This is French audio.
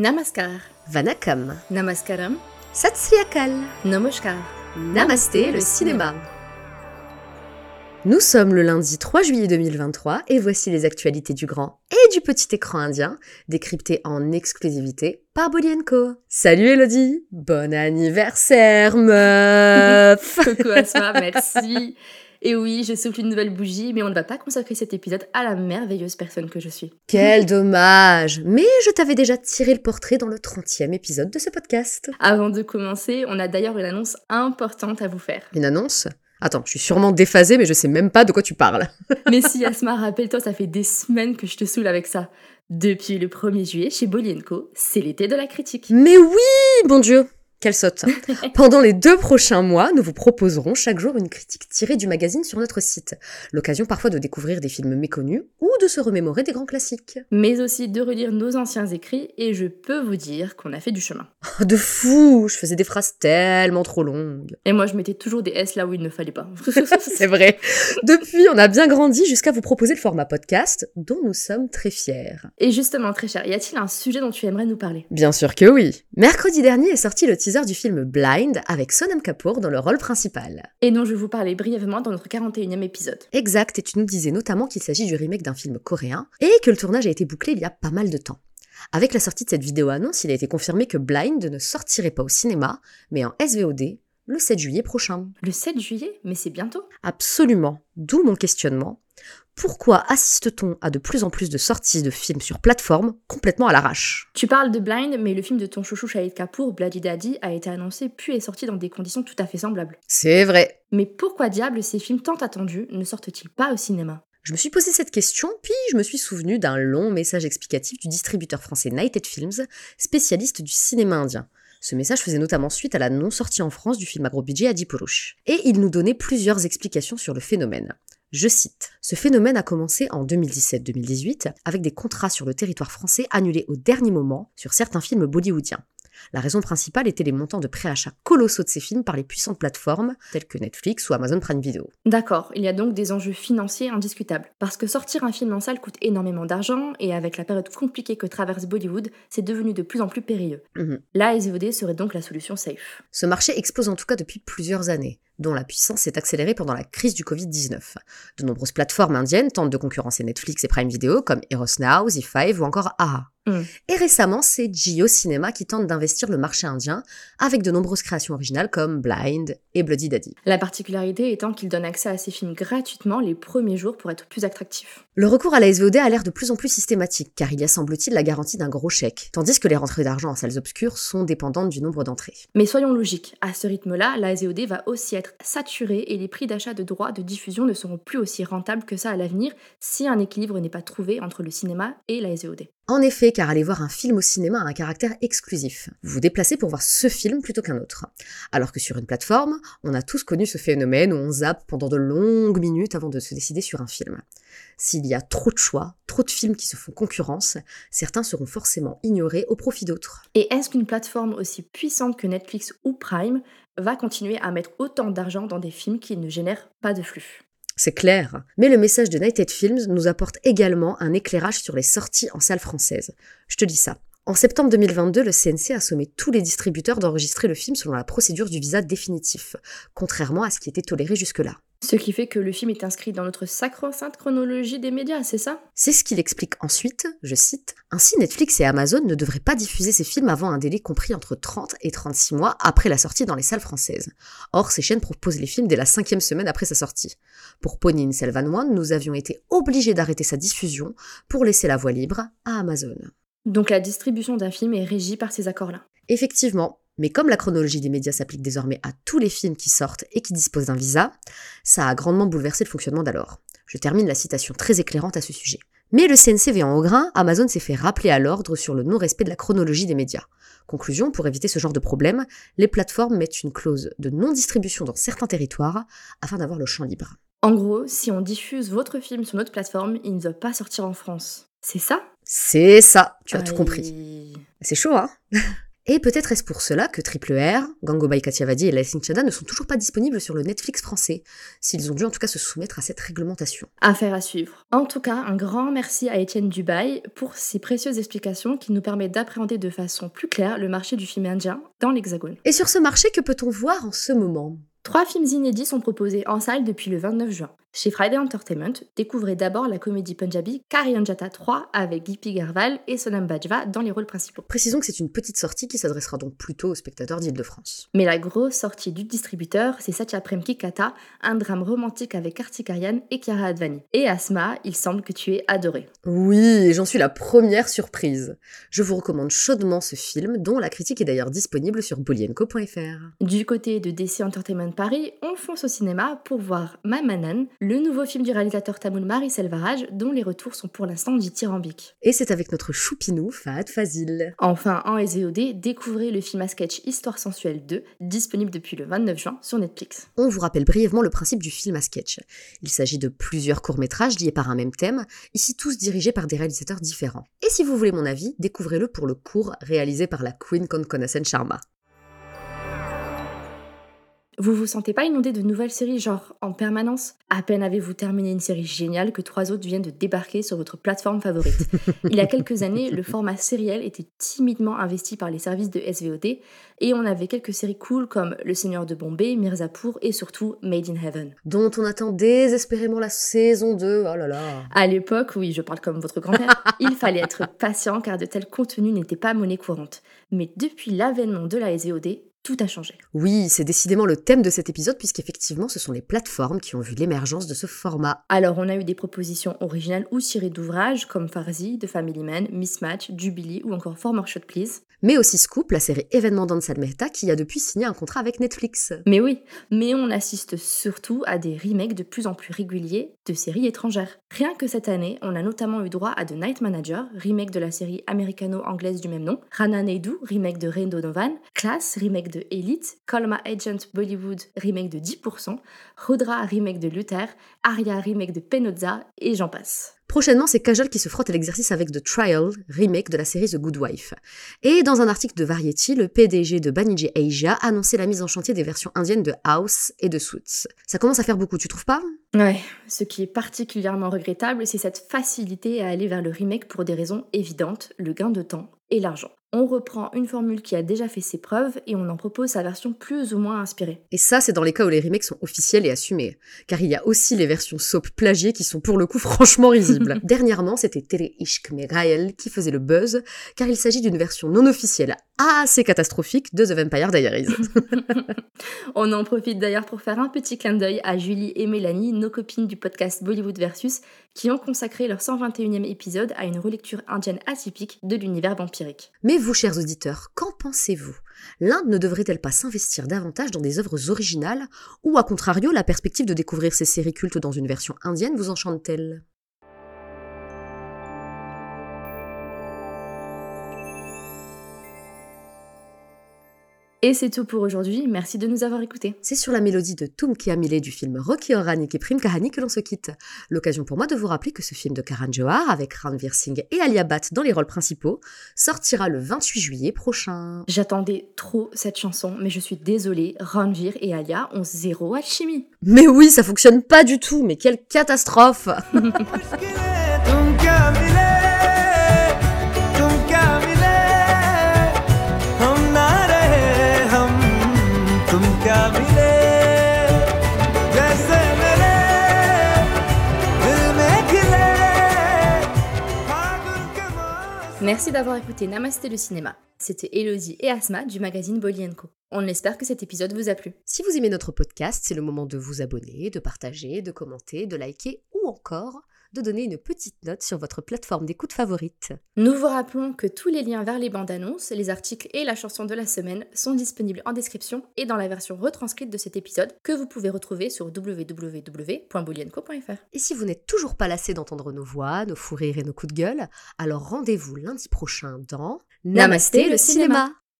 Namaskar, Vanakam, Namaskaram, Satsriakal, Namaskar. Namasté le cinéma. Nous sommes le lundi 3 juillet 2023 et voici les actualités du grand et du petit écran indien, décryptées en exclusivité par Bolly Co. Salut Elodie Bon anniversaire meuf Coucou Asma, merci. Et oui, je souffle une nouvelle bougie, mais on ne va pas consacrer cet épisode à la merveilleuse personne que je suis. Quel dommage Mais je t'avais déjà tiré le portrait dans le 30e épisode de ce podcast. Avant de commencer, on a d'ailleurs une annonce importante à vous faire. Une annonce? Attends, je suis sûrement déphasée, mais je sais même pas de quoi tu parles. Mais si Asma, rappelle-toi, ça fait des semaines que je te saoule avec ça. Depuis le 1er juillet, chez Bolly Co, c'est l'été de la critique. Mais oui, bon Dieu quelle saute Pendant les deux prochains mois, nous vous proposerons chaque jour une critique tirée du magazine sur notre site. L'occasion parfois de découvrir des films méconnus ou de se remémorer des grands classiques. Mais aussi de relire nos anciens écrits, et je peux vous dire qu'on a fait du chemin. Oh, de fou Je faisais des phrases tellement trop longues. Et moi, je mettais toujours des S là où il ne fallait pas. C'est vrai. Depuis, on a bien grandi jusqu'à vous proposer le format podcast, dont nous sommes très fiers. Et justement, très cher, y a-t-il un sujet dont tu aimerais nous parler? Bien sûr que oui. Mercredi dernier est sorti le teaser du film Blind avec Sonam Kapoor dans le rôle principal. Et dont je vous parlais brièvement dans notre 41e épisode. Exact, et tu nous disais notamment qu'il s'agit du remake d'un film coréen et que le tournage a été bouclé il y a pas mal de temps. Avec la sortie de cette vidéo annonce, il a été confirmé que Blind ne sortirait pas au cinéma, mais en SVOD le 7 juillet prochain. Le 7 juillet? Mais c'est bientôt? Absolument. D'où mon questionnement. Pourquoi assiste-t-on à de plus en plus de sorties de films sur plateforme complètement à l'arrache? Tu parles de Blind, mais le film de ton chouchou Shahid Kapoor, Bloody Daddy, a été annoncé puis est sorti dans des conditions tout à fait semblables. C'est vrai. Mais pourquoi diable ces films tant attendus ne sortent-ils pas au cinéma? Je me suis posé cette question, puis je me suis souvenu d'un long message explicatif du distributeur français Nighted Films, spécialiste du cinéma indien. Ce message faisait notamment suite à la non-sortie en France du film à gros budget Adipurush. Et il nous donnait plusieurs explications sur le phénomène. Je cite, Ce phénomène a commencé en 2017-2018 avec des contrats sur le territoire français annulés au dernier moment sur certains films bollywoodiens. La raison principale était les montants de préachat colossaux de ces films par les puissantes plateformes telles que Netflix ou Amazon Prime Video. D'accord, il y a donc des enjeux financiers indiscutables. Parce que sortir un film en salle coûte énormément d'argent et avec la période compliquée que traverse Bollywood, c'est devenu de plus en plus périlleux. Mhm. La SVOD serait donc la solution safe. Ce marché explose en tout cas depuis plusieurs années dont la puissance s'est accélérée pendant la crise du Covid-19. De nombreuses plateformes indiennes tentent de concurrencer Netflix et Prime Video comme Eros Now, Z5 ou encore AHA. Mm. Et récemment, c'est Jio Cinema qui tente d'investir le marché indien avec de nombreuses créations originales comme Blind et Bloody Daddy. La particularité étant qu'il donne accès à ces films gratuitement les premiers jours pour être plus attractif. Le recours à la SVOD a l'air de plus en plus systématique car il y a semble-t-il la garantie d'un gros chèque, tandis que les rentrées d'argent en salles obscures sont dépendantes du nombre d'entrées. Mais soyons logiques, à ce rythme-là, la SVOD va aussi être saturée et les prix d'achat de droits de diffusion ne seront plus aussi rentables que ça à l'avenir si un équilibre n'est pas trouvé entre le cinéma et la SVOD. En effet, car aller voir un film au cinéma a un caractère exclusif. Vous vous déplacez pour voir ce film plutôt qu'un autre. Alors que sur une plateforme, on a tous connu ce phénomène où on zappe pendant de longues minutes avant de se décider sur un film. S'il y a trop de choix, trop de films qui se font concurrence, certains seront forcément ignorés au profit d'autres. Et est-ce qu'une plateforme aussi puissante que Netflix ou Prime va continuer à mettre autant d'argent dans des films qui ne génèrent pas de flux? C'est clair. Mais le message de Nighted Films nous apporte également un éclairage sur les sorties en salle française. Je te dis ça. En septembre 2022, le CNC a sommé tous les distributeurs d'enregistrer le film selon la procédure du visa définitif, contrairement à ce qui était toléré jusque-là. Ce qui fait que le film est inscrit dans notre sacro-sainte chronologie des médias, c'est ça? C'est ce qu'il explique ensuite, je cite, Ainsi Netflix et Amazon ne devraient pas diffuser ces films avant un délai compris entre 30 et 36 mois après la sortie dans les salles françaises. Or, ces chaînes proposent les films dès la cinquième semaine après sa sortie. Pour Ponine Selvan One, nous avions été obligés d'arrêter sa diffusion pour laisser la voie libre à Amazon. Donc la distribution d'un film est régie par ces accords-là. Effectivement, mais comme la chronologie des médias s'applique désormais à tous les films qui sortent et qui disposent d'un visa, ça a grandement bouleversé le fonctionnement d'alors. Je termine la citation très éclairante à ce sujet. Mais le CNCV en haut grain, Amazon s'est fait rappeler à l'ordre sur le non-respect de la chronologie des médias. Conclusion, pour éviter ce genre de problème, les plateformes mettent une clause de non-distribution dans certains territoires afin d'avoir le champ libre. En gros, si on diffuse votre film sur notre plateforme, il ne doit pas sortir en France. C'est ça? C'est ça, tu as tout compris. C'est chaud, hein Et peut-être est-ce pour cela que Triple R, Gangobai Katiavadi et Laissing Chada ne sont toujours pas disponibles sur le Netflix français, s'ils ont dû en tout cas se soumettre à cette réglementation. Affaire à suivre. En tout cas, un grand merci à Étienne Dubaï pour ses précieuses explications qui nous permettent d'appréhender de façon plus claire le marché du film indien dans l'Hexagone. Et sur ce marché, que peut-on voir en ce moment? Trois films inédits sont proposés en salle depuis le 29 juin. Chez Friday Entertainment, découvrez d'abord la comédie punjabi Karyanjata 3 avec Gippy Garval et Sonam Bajwa dans les rôles principaux. Précisons que c'est une petite sortie qui s'adressera donc plutôt aux spectateurs d'Île-de-France. Mais la grosse sortie du distributeur, c'est Satya Prem Kata, un drame romantique avec Kartik Aryan et Kiara Advani. Et Asma, il semble que tu es adoré. Oui, j'en suis la première surprise. Je vous recommande chaudement ce film, dont la critique est d'ailleurs disponible sur bolienco.fr. Du côté de DC Entertainment Paris, on fonce au cinéma pour voir Mamanan, le nouveau film du réalisateur tamoul Marie Selvaraj, dont les retours sont pour l'instant dithyrambiques. Et c'est avec notre choupinou, Fahad Fazil. Enfin, en SVOD, découvrez le film à sketch Histoire sensuelle 2, disponible depuis le 29 juin sur Netflix. On vous rappelle brièvement le principe du film à sketch. Il s'agit de plusieurs courts-métrages liés par un même thème, ici tous dirigés par des réalisateurs différents. Et si vous voulez mon avis, découvrez-le pour le court réalisé par la Queen Konkonasen Sharma. Vous vous sentez pas inondé de nouvelles séries genre en permanence? À peine avez-vous terminé une série géniale que trois autres viennent de débarquer sur votre plateforme favorite. Il y a quelques années, le format sériel était timidement investi par les services de SVOD et on avait quelques séries cool comme Le Seigneur de Bombay, Mirzapur et surtout Made in Heaven. Dont on attend désespérément la saison 2, oh là là À l'époque, oui, je parle comme votre grand-père, il fallait être patient car de tels contenus n'étaient pas monnaie courante. Mais depuis l'avènement de la SVOD, tout a changé. Oui, c'est décidément le thème de cet épisode puisqu'effectivement ce sont les plateformes qui ont vu l'émergence de ce format. Alors on a eu des propositions originales ou tirées d'ouvrages comme Farzi, The Family Man, Mismatch, Jubilee ou encore Former Shot Please. Mais aussi Scoop, la série événement d'Ansel Mehta qui a depuis signé un contrat avec Netflix. Mais oui, mais on assiste surtout à des remakes de plus en plus réguliers de séries étrangères. Rien que cette année, on a notamment eu droit à The Night Manager, remake de la série américano-anglaise du même nom, Rana Naidu, remake de Rain Donovan, Class, remake de Elite, Colma Agent Bollywood, remake de 10%, Rudra, remake de Luther, Arya, remake de Penozza, et j'en passe. Prochainement, c'est Kajol qui se frotte à l'exercice avec The Trial, remake de la série The Good Wife. Et dans un article de Variety, le PDG de Banijay Asia a annoncé la mise en chantier des versions indiennes de House et de Suits. Ça commence à faire beaucoup, tu trouves pas? Ouais, ce qui est particulièrement regrettable, c'est cette facilité à aller vers le remake pour des raisons évidentes, le gain de temps et l'argent. On reprend une formule qui a déjà fait ses preuves et on en propose sa version plus ou moins inspirée. Et ça, c'est dans les cas où les remakes sont officiels et assumés. Car il y a aussi les versions soap plagiées qui sont pour le coup franchement risibles. Dernièrement, c'était Tere Ishk Megael qui faisait le buzz, car il s'agit d'une version non officielle assez catastrophique de The Vampire Diaries. on en profite d'ailleurs pour faire un petit clin d'œil à Julie et Mélanie, nos copines du podcast Bollywood Versus, qui ont consacré leur 121e épisode à une relecture indienne atypique de l'univers vampirique. Mais vous, chers auditeurs, qu'en pensez-vous? L'Inde ne devrait-elle pas s'investir davantage dans des œuvres originales Ou à contrario, la perspective de découvrir ces séries cultes dans une version indienne vous enchante-t-elle? Et c'est tout pour aujourd'hui, merci de nous avoir écoutés. C'est sur la mélodie de Tum Kiamile du film Rocky Oranik et Prim Kahani que l'on se quitte. L'occasion pour moi de vous rappeler que ce film de Karan Johar, avec Ranveer Singh et Alia Bhatt dans les rôles principaux, sortira le 28 juillet prochain. J'attendais trop cette chanson, mais je suis désolée, Ranveer et Alia ont zéro alchimie. Mais oui, ça fonctionne pas du tout, mais quelle catastrophe Merci d'avoir écouté Namasté le cinéma. C'était Elodie et Asma du magazine Bolly Co. On espère que cet épisode vous a plu. Si vous aimez notre podcast, c'est le moment de vous abonner, de partager, de commenter, de liker ou encore de donner une petite note sur votre plateforme d'écoute favorite. Nous vous rappelons que tous les liens vers les bandes annonces, les articles et la chanson de la semaine sont disponibles en description et dans la version retranscrite de cet épisode que vous pouvez retrouver sur www.boulienco.fr. Et si vous n'êtes toujours pas lassé d'entendre nos voix, nos fous rires et nos coups de gueule, alors rendez-vous lundi prochain dans Namasté le cinéma.